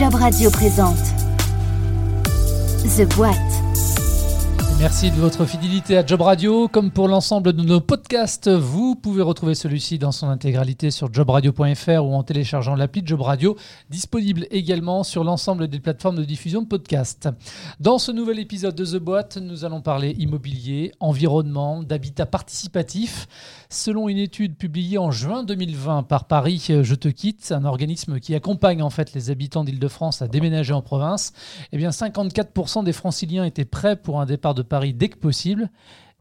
Job Radio présente The Boîte. Merci de votre fidélité à Job Radio. Comme pour l'ensemble de nos podcasts, vous pouvez retrouver celui-ci dans son intégralité sur jobradio.fr ou en téléchargeant l'appli Job Radio, disponible également sur l'ensemble des plateformes de diffusion de podcasts. Dans ce nouvel épisode de The Boîte, nous allons parler immobilier, environnement, d'habitat participatif. Selon une étude publiée en juin 2020 par Paris Je te quitte, un organisme qui accompagne en fait les habitants d'Île-de-France à déménager en province, eh bien 54% des franciliens étaient prêts pour un départ de Paris dès que possible.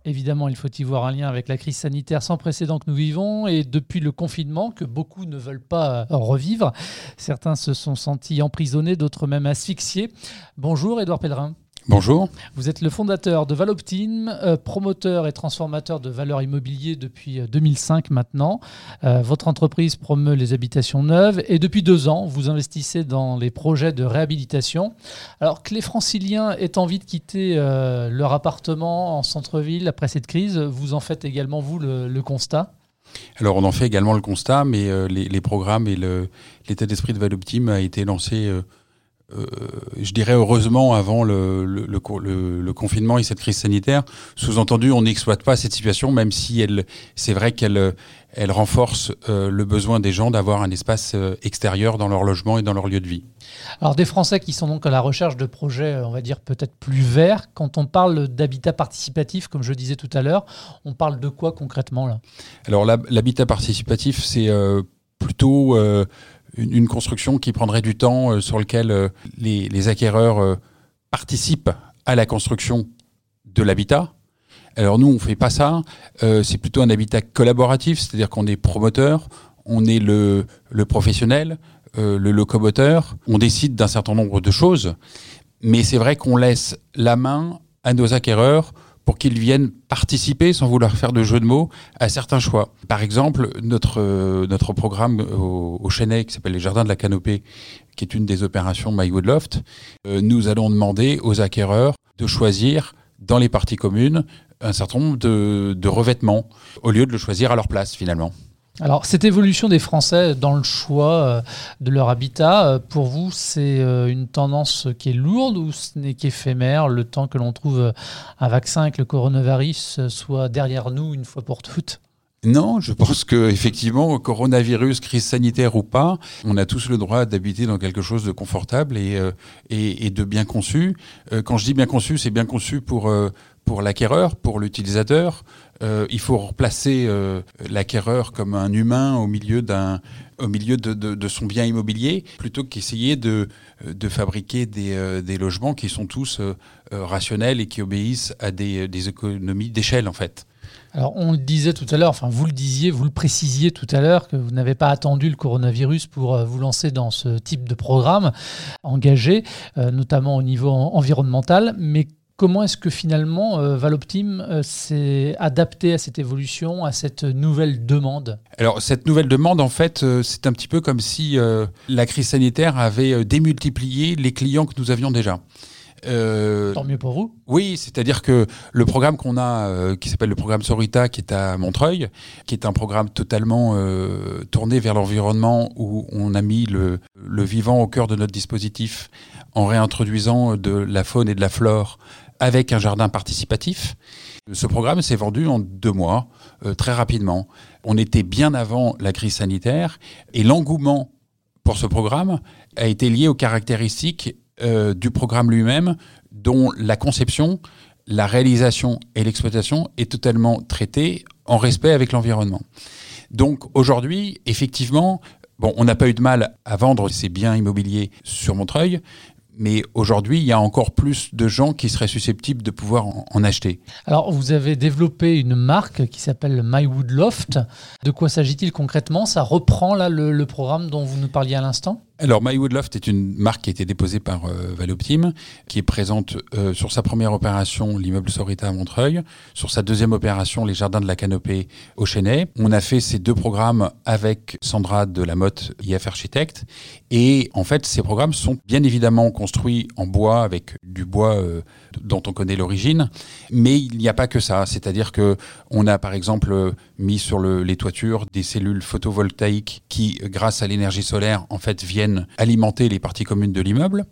Évidemment, il faut y voir un lien avec la crise sanitaire sans précédent que nous vivons et depuis le confinement que beaucoup ne veulent pas revivre. Certains se sont sentis emprisonnés, d'autres même asphyxiés. Bonjour Édouard Pellerin. Bonjour. Vous êtes le fondateur de Valoptime, euh, promoteur et transformateur de valeurs immobilières depuis 2005 euh, maintenant. Euh, votre entreprise promeut les habitations neuves et depuis deux ans, vous investissez dans les projets de réhabilitation. Alors que les franciliens aient envie de quitter leur appartement en centre-ville après cette crise, vous en faites également, vous, le, constat? Alors on en fait également le constat, mais les, programmes et l'état d'esprit de Valoptime a été lancé euh, je dirais heureusement avant le, le, le, confinement et cette crise sanitaire. Sous-entendu, on n'exploite pas cette situation, même si elle, c'est vrai qu'elle elle renforce euh, le besoin des gens d'avoir un espace euh, extérieur dans leur logement et dans leur lieu de vie. Alors des Français qui sont donc à la recherche de projets, on va dire peut-être plus verts. Quand on parle d'habitat participatif, comme je disais tout à l'heure, on parle de quoi concrètement là? Alors l'habitat participatif, c'est plutôt une, construction qui prendrait du temps, euh, sur lequel euh, les, acquéreurs euh, participent à la construction de l'habitat. Alors nous, on ne fait pas ça. c'est plutôt un habitat collaboratif, c'est-à-dire qu'on est promoteur, on est le, le professionnel, le locomoteur, on décide d'un certain nombre de choses, mais c'est vrai qu'on laisse la main à nos acquéreurs pour qu'ils viennent participer, sans vouloir faire de jeu de mots, à certains choix. Par exemple, notre, euh, programme au, au qui s'appelle les Jardins de la Canopée, qui est une des opérations MyWoodLoft, Loft, euh, nous allons demander aux acquéreurs de choisir dans les parties communes un certain nombre de revêtements, au lieu de le choisir à leur place finalement. Alors, cette évolution des Français dans le choix euh, de leur habitat, euh, pour vous, c'est euh, une tendance qui est lourde ou ce n'est qu'éphémère, le temps que l'on trouve un vaccin et que le coronavirus soit derrière nous une fois pour toutes? Non, je pense que effectivement, coronavirus, crise sanitaire ou pas, on a tous le droit d'habiter dans quelque chose de confortable et, et, de bien conçu. quand je dis bien conçu, c'est bien conçu pour pour l'acquéreur, pour l'utilisateur. Euh, il faut replacer euh, l'acquéreur comme un humain au milieu d'un au milieu de, son bien immobilier, plutôt qu'essayer de, fabriquer des, euh, des, logements qui sont tous rationnels et qui obéissent à des, des économies d'échelle en fait. Alors on le disait tout à l'heure, enfin vous le disiez, vous le précisiez tout à l'heure que vous n'avez pas attendu le coronavirus pour vous lancer dans ce type de programme engagé, notamment au niveau environnemental. Mais Comment est-ce que finalement euh, Valoptime euh, s'est adapté à cette évolution, à cette nouvelle demande? Alors cette nouvelle demande, en fait, euh, c'est un petit peu comme si la crise sanitaire avait démultiplié les clients que nous avions déjà. Tant mieux pour vous. Oui, c'est-à-dire que le programme qu'on a, qui s'appelle le programme Sorita, qui est à Montreuil, qui est un programme totalement tourné vers l'environnement, où on a mis le, le, vivant au cœur de notre dispositif en réintroduisant de la faune et de la flore avec un jardin participatif. Ce programme s'est vendu en deux mois, euh, très rapidement. On était bien avant la crise sanitaire et l'engouement pour ce programme a été lié aux caractéristiques euh, du programme lui-même, dont la conception, la réalisation et l'exploitation est totalement traitée en respect avec l'environnement. Donc aujourd'hui, effectivement, Bon, on n'a pas eu de mal à vendre ces biens immobiliers sur Montreuil, mais aujourd'hui, il y a encore plus de gens qui seraient susceptibles de pouvoir en, acheter. Alors, vous avez développé une marque qui s'appelle MyWood Loft. De quoi s'agit-il concrètement? Ça reprend là le, programme dont vous nous parliez à l'instant? Alors, MyWoodLoft est une marque qui a été déposée par euh, Valoptime, qui est présente euh, sur sa première opération, l'immeuble Sorita à Montreuil, sur sa deuxième opération, les jardins de la Canopée au Chênay. On a fait ces deux programmes avec Sandra de la Motte, IF Architecte. Et en fait, ces programmes sont bien évidemment construits en bois, avec du bois euh, dont on connaît l'origine. Mais il n'y a pas que ça. C'est-à-dire que on a par exemple mis sur le, les toitures des cellules photovoltaïques qui, grâce à l'énergie solaire, en fait, viennent alimenter les parties communes de l'immeuble.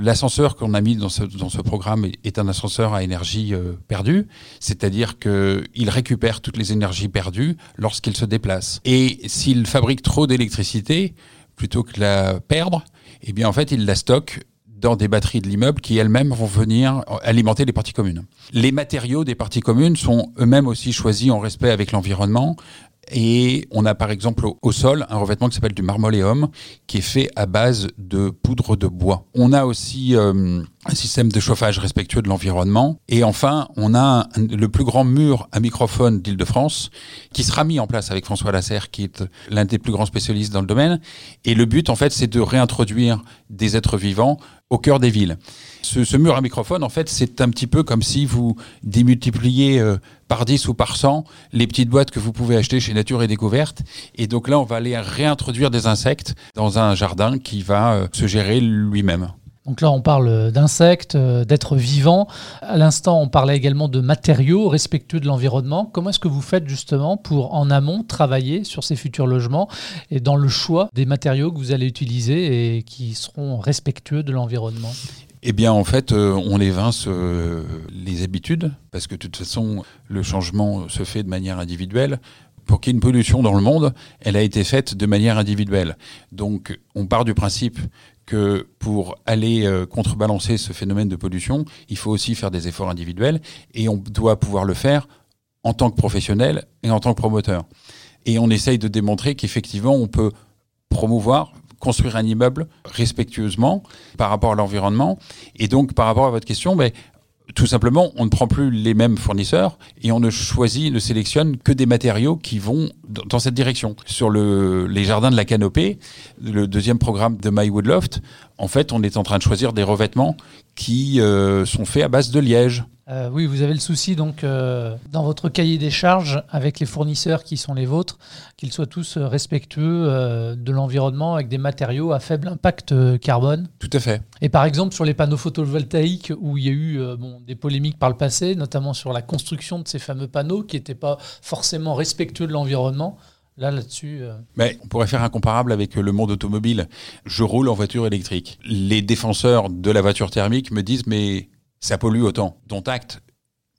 L'ascenseur qu'on a mis dans ce, dans ce, programme est un ascenseur à énergie euh, perdue, c'est-à-dire qu'il récupère toutes les énergies perdues lorsqu'il se déplace. Et s'il fabrique trop d'électricité, plutôt que la perdre, eh bien en fait il la stocke dans des batteries de l'immeuble qui elles-mêmes vont venir alimenter les parties communes. Les matériaux des parties communes sont eux-mêmes aussi choisis en respect avec l'environnement. Et on a par exemple au, sol un revêtement qui s'appelle du marmoléum, qui est fait à base de poudre de bois. On a aussi euh, un système de chauffage respectueux de l'environnement. Et enfin, on a le plus grand mur à microphone d'Île-de-France, qui sera mis en place avec François Lasserre, qui est l'un des plus grands spécialistes dans le domaine. Et le but, en fait, c'est de réintroduire des êtres vivants au cœur des villes. Ce, mur à microphone, en fait, c'est un petit peu comme si vous démultipliez euh, par 10 ou par 100 les petites boîtes que vous pouvez acheter chez Nature et Découverte. Et donc là, on va aller réintroduire des insectes dans un jardin qui va euh, se gérer lui-même. Donc là, on parle d'insectes, euh, d'êtres vivants. À l'instant, on parlait également de matériaux respectueux de l'environnement. Comment est-ce que vous faites justement pour, en amont, travailler sur ces futurs logements et dans le choix des matériaux que vous allez utiliser et qui seront respectueux de l'environnement? Eh bien, en fait, euh, on évince euh, les habitudes, parce que de toute façon, le changement se fait de manière individuelle. Pour qu'il y ait une pollution dans le monde, elle a été faite de manière individuelle. Donc, on part du principe que pour aller euh, contrebalancer ce phénomène de pollution, il faut aussi faire des efforts individuels et on doit pouvoir le faire en tant que professionnel et en tant que promoteur. Et on essaye de démontrer qu'effectivement, on peut promouvoir, construire un immeuble respectueusement par rapport à l'environnement. Et donc, par rapport à votre question, mais tout simplement, on ne prend plus les mêmes fournisseurs et on ne choisit, ne sélectionne que des matériaux qui vont dans cette direction. Sur le, les jardins de la canopée, le deuxième programme de My Woodloft, en fait, on est en train de choisir des revêtements qui euh, sont faits à base de liège. Euh, oui, vous avez le souci donc euh, dans votre cahier des charges avec les fournisseurs qui sont les vôtres, qu'ils soient tous euh, respectueux de l'environnement avec des matériaux à faible impact carbone. Tout à fait. Et par exemple sur les panneaux photovoltaïques où il y a eu bon, des polémiques par le passé, notamment sur la construction de ces fameux panneaux qui n'étaient pas forcément respectueux de l'environnement. Là, là-dessus. Mais on pourrait faire un comparable avec le monde automobile. Je roule en voiture électrique. Les défenseurs de la voiture thermique me disent mais ça pollue autant. Dont acte,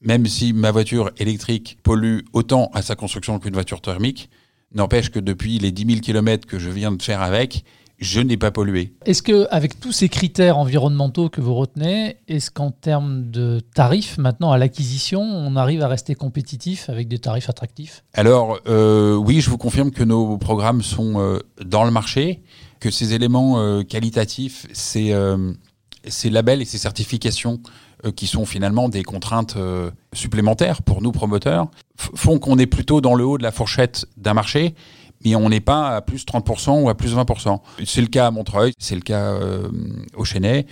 même si ma voiture électrique pollue autant à sa construction qu'une voiture thermique, n'empêche que depuis les 10 000 km que je viens de faire avec, je n'ai pas pollué. Est-ce que, avec tous ces critères environnementaux que vous retenez, est-ce qu'en termes de tarifs, maintenant à l'acquisition, on arrive à rester compétitif avec des tarifs attractifs? Alors, euh, oui, je vous confirme que nos programmes sont euh, dans le marché, que ces éléments euh, qualitatifs, ces, ces labels et ces certifications qui sont finalement des contraintes euh, supplémentaires pour nous promoteurs, font qu'on est plutôt dans le haut de la fourchette d'un marché, mais on n'est pas à plus 30% ou à plus 20%. C'est le cas à Montreuil, c'est le cas euh, au Chênay.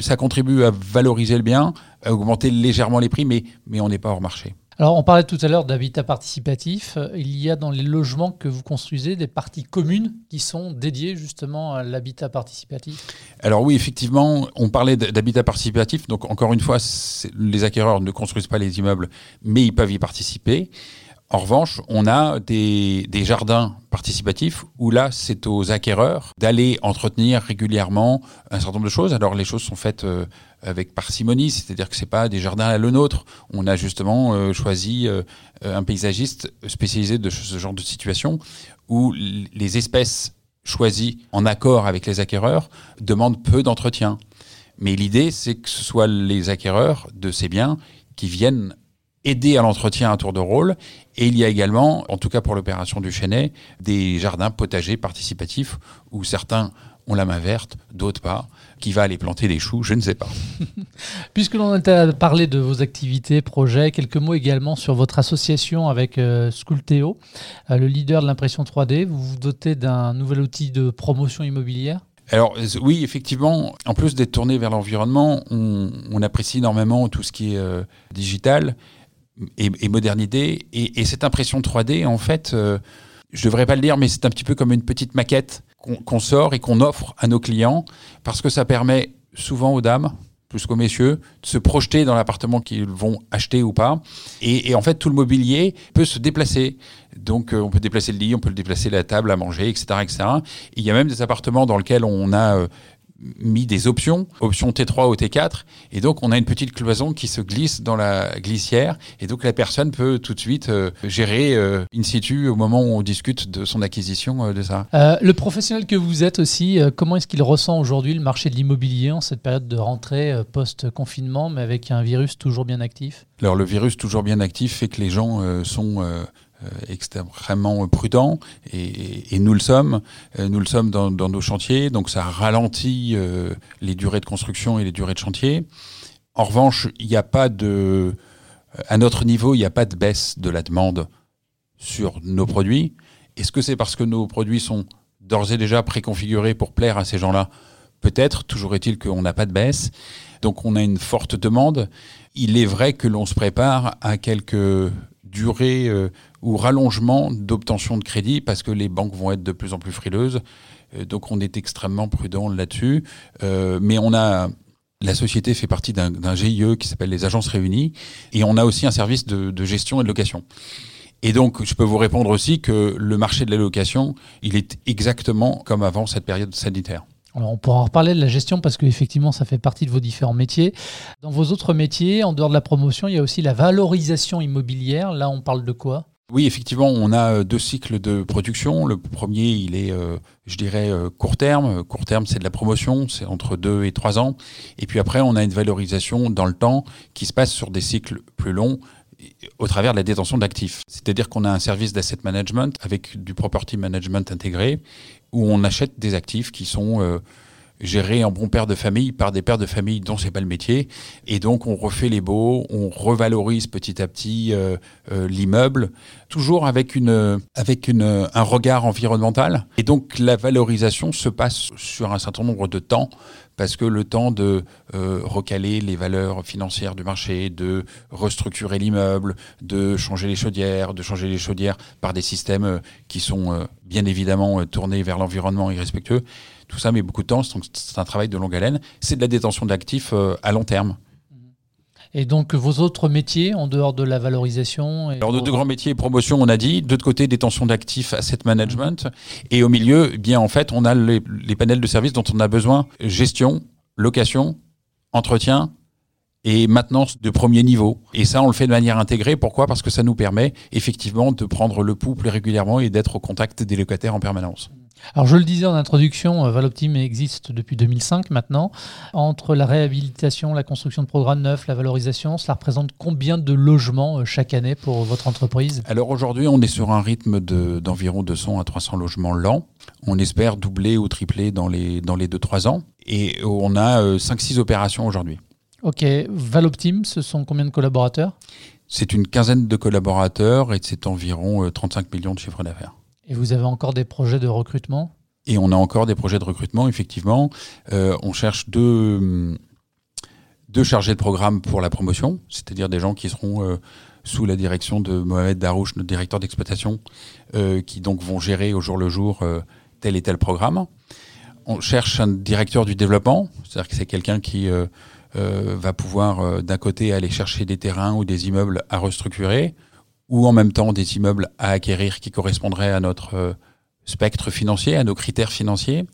Ça contribue à valoriser le bien, à augmenter légèrement les prix, mais, mais on n'est pas hors marché. Alors, on parlait tout à l'heure d'habitat participatif. Il y a dans les logements que vous construisez des parties communes qui sont dédiées justement à l'habitat participatif? Alors oui, effectivement, on parlait d'habitat participatif. Donc encore une fois, les acquéreurs ne construisent pas les immeubles, mais ils peuvent y participer. En revanche, on a des, jardins participatifs où là, c'est aux acquéreurs d'aller entretenir régulièrement un certain nombre de choses. Alors les choses sont faites euh, avec parcimonie, c'est-à-dire que c'est pas des jardins à le nôtre. On a justement euh, choisi euh, un paysagiste spécialisé de ce genre de situation où les espèces choisies en accord avec les acquéreurs demandent peu d'entretien. Mais l'idée, c'est que ce soit les acquéreurs de ces biens qui viennent aider à l'entretien à tour de rôle. Et il y a également, en tout cas pour l'opération du Chenet, des jardins potagers participatifs où certains ont la main verte, d'autres pas. Qui va aller planter des choux, je ne sais pas. Puisque l'on a parlé de vos activités, projets, quelques mots également sur votre association avec euh, Sculteo, euh, le leader de l'impression 3D. Vous vous dotez d'un nouvel outil de promotion immobilière? Alors oui, effectivement, en plus d'être tourné vers l'environnement, on, apprécie énormément tout ce qui est euh, digital et, modernité. Et, cette impression 3D, en fait, euh, je devrais pas le dire, mais c'est un petit peu comme une petite maquette qu'on sort et qu'on offre à nos clients parce que ça permet souvent aux dames, plus qu'aux messieurs, de se projeter dans l'appartement qu'ils vont acheter ou pas. Et, en fait, tout le mobilier peut se déplacer. Donc, euh, on peut déplacer le lit, on peut le déplacer la table à manger, etc., etc. il y a même des appartements dans lesquels on a euh, mis des options, option T3 ou T4, et donc on a une petite cloison qui se glisse dans la glissière, et donc la personne peut tout de suite euh, gérer euh, in situ au moment où on discute de son acquisition euh, de ça. le professionnel que vous êtes aussi, comment est-ce qu'il ressent aujourd'hui le marché de l'immobilier en cette période de rentrée post-confinement, mais avec un virus toujours bien actif? Alors le virus toujours bien actif fait que les gens sont extrêmement prudent et, nous le sommes. Euh, nous le sommes dans, nos chantiers, donc ça ralentit euh, les durées de construction et les durées de chantier. En revanche, il n'y a pas de, à notre niveau, il n'y a pas de baisse de la demande sur nos produits. Est-ce que c'est parce que nos produits sont d'ores et déjà préconfigurés pour plaire à ces gens-là? Peut-être, toujours est-il qu'on n'a pas de baisse. Donc on a une forte demande. Il est vrai que l'on se prépare à quelques durée euh, ou rallongement d'obtention de crédit parce que les banques vont être de plus en plus frileuses. Euh, donc on est extrêmement prudent là-dessus. Euh, mais on a la société fait partie d'un GIE qui s'appelle les Agences Réunies et on a aussi un service de, de, gestion et de location. Et donc, je peux vous répondre aussi que le marché de la location, il est exactement comme avant cette période sanitaire on pourra en reparler de la gestion parce qu'effectivement, ça fait partie de vos différents métiers. Dans vos autres métiers, en dehors de la promotion, il y a aussi la valorisation immobilière. Là, on parle de quoi? Oui, effectivement, on a euh, deux cycles de production. Le premier, il est, euh, je dirais, euh, court terme. Court terme, c'est de la promotion, c'est entre deux et trois ans. Et puis après, on a une valorisation dans le temps qui se passe sur des cycles plus longs au travers de la détention d'actifs. C'est-à-dire qu'on a un service d'asset management avec du property management intégré où on achète des actifs qui sont euh, gérés en bon père de famille par des pères de famille dont c'est pas le métier. Et donc on refait les baux, on revalorise petit à petit euh, euh, l'immeuble, toujours avec une avec une, un regard environnemental. Et donc la valorisation se passe sur un certain nombre de temps parce que le temps de euh, recaler les valeurs financières du marché, de restructurer l'immeuble, de changer les chaudières, de changer les chaudières par des systèmes euh, qui sont euh, bien évidemment tournés vers l'environnement et respectueux, tout ça met beaucoup de temps, c'est un travail de longue haleine, c'est de la détention d'actifs à long terme. Et donc vos autres métiers en dehors de la valorisation Alors nos deux grands métiers, promotion, on a dit, de l'autre côté détention d'actifs, asset management, et au milieu, eh bien en fait, on a les, panels de services dont on a besoin gestion, location, entretien et maintenance de premier niveau. Et ça, on le fait de manière intégrée. Pourquoi? Parce que ça nous permet effectivement de prendre le pouls plus régulièrement et d'être au contact des locataires en permanence. Alors je le disais en introduction, euh, Valoptim existe depuis 2005 maintenant. Entre la réhabilitation, la construction de programmes neufs, la valorisation, cela représente combien de logements euh, chaque année pour votre entreprise? Alors aujourd'hui, on est sur un rythme d'environ 200 à 300 logements lents. On espère doubler ou tripler dans les, dans les 2-3 ans. Et on a 5-6 euh, opérations aujourd'hui. Ok, Valoptim, ce sont combien de collaborateurs? C'est une quinzaine de collaborateurs et c'est environ 35 millions de chiffres d'affaires. Et vous avez encore des projets de recrutement? Et on a encore des projets de recrutement, effectivement. Euh, on cherche deux, chargés de programme pour la promotion, c'est-à-dire des gens qui seront euh, sous la direction de Mohamed Darouche, notre directeur d'exploitation, euh, qui donc vont gérer au jour le jour tel et tel programme. On cherche un directeur du développement, c'est-à-dire que c'est quelqu'un qui va pouvoir d'un côté aller chercher des terrains ou des immeubles à restructurer, ou en même temps des immeubles à acquérir qui correspondraient à notre euh, spectre financier, à nos critères financiers.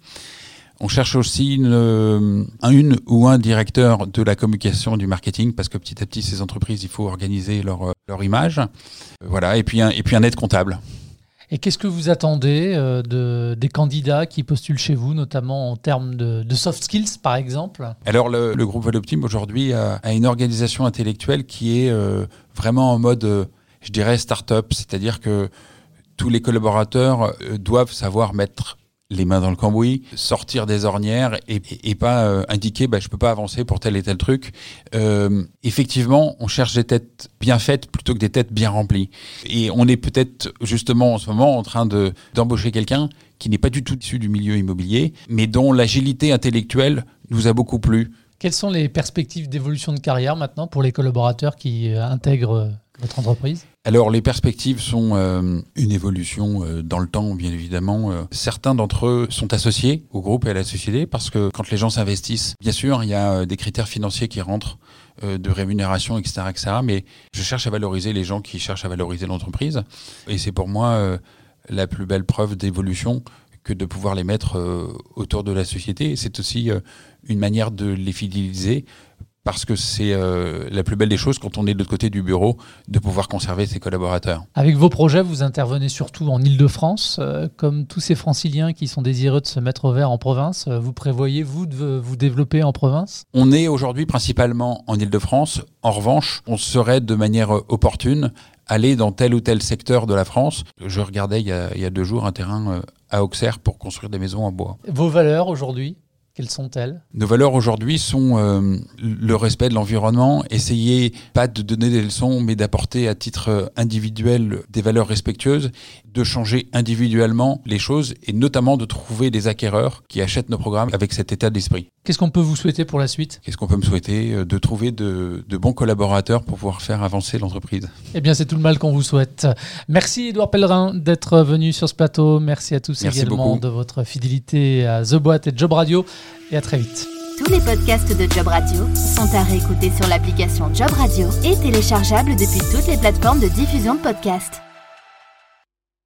On cherche aussi une, euh, une, ou un directeur de la communication du marketing parce que petit à petit ces entreprises il faut organiser leur, euh, leur image. Voilà et puis un, et puis un aide comptable. Et qu'est-ce que vous attendez de, des candidats qui postulent chez vous, notamment en termes de, de soft skills, par exemple? Alors, le, le groupe Voloptim, aujourd'hui, a, a, une organisation intellectuelle qui est vraiment en mode je dirais, start-up, c'est-à-dire que tous les collaborateurs euh, doivent savoir mettre les mains dans le cambouis, sortir des ornières et, pas euh, indiquer bah, je peux pas avancer pour tel et tel truc. Euh, effectivement, on cherche des têtes bien faites plutôt que des têtes bien remplies. Et on est peut-être justement en ce moment en train de d'embaucher quelqu'un qui n'est pas du tout issu du milieu immobilier, mais dont l'agilité intellectuelle nous a beaucoup plu. Quelles sont les perspectives d'évolution de carrière maintenant pour les collaborateurs qui intègrent votre entreprise alors les perspectives sont euh, une évolution euh, dans le temps, bien évidemment. Euh. certains d'entre eux sont associés au groupe et à la société parce que quand les gens s'investissent, bien sûr, il y a des critères financiers qui rentrent de rémunération, etc., etc. Mais je cherche à valoriser les gens qui cherchent à valoriser l'entreprise. Et c'est pour moi la plus belle preuve d'évolution que de pouvoir les mettre autour de la société. C'est aussi une manière de les fidéliser parce que c'est euh, la plus belle des choses quand on est de l'autre côté du bureau, de pouvoir conserver ses collaborateurs. Avec vos projets, vous intervenez surtout en Ile-de-France. Euh, comme tous ces franciliens qui sont désireux de se mettre au vert en province, euh, vous prévoyez, vous, de vous développer en province? On est aujourd'hui principalement en Ile-de-France. En revanche, on serait de manière opportune aller dans tel ou tel secteur de la France. Je regardais il y a, il y a deux jours un terrain à Auxerre pour construire des maisons en bois. Vos valeurs aujourd'hui? Quelles sont-elles? Nos valeurs aujourd'hui sont euh, le respect de l'environnement, essayer pas de donner des leçons, mais d'apporter à titre individuel des valeurs respectueuses, de changer individuellement les choses et notamment de trouver des acquéreurs qui achètent nos programmes avec cet état d'esprit. Qu'est-ce qu'on peut vous souhaiter pour la suite? Qu'est-ce qu'on peut me souhaiter euh, De trouver de, bons collaborateurs pour pouvoir faire avancer l'entreprise? Eh bien, c'est tout le mal qu'on vous souhaite. Merci Edouard Pellerin d'être venu sur ce plateau. Merci à tous également de votre fidélité à The Boîte et Job Radio. Et à très vite. Tous les podcasts de Job Radio sont à réécouter sur l'application Job Radio et téléchargeables depuis toutes les plateformes de diffusion de podcasts.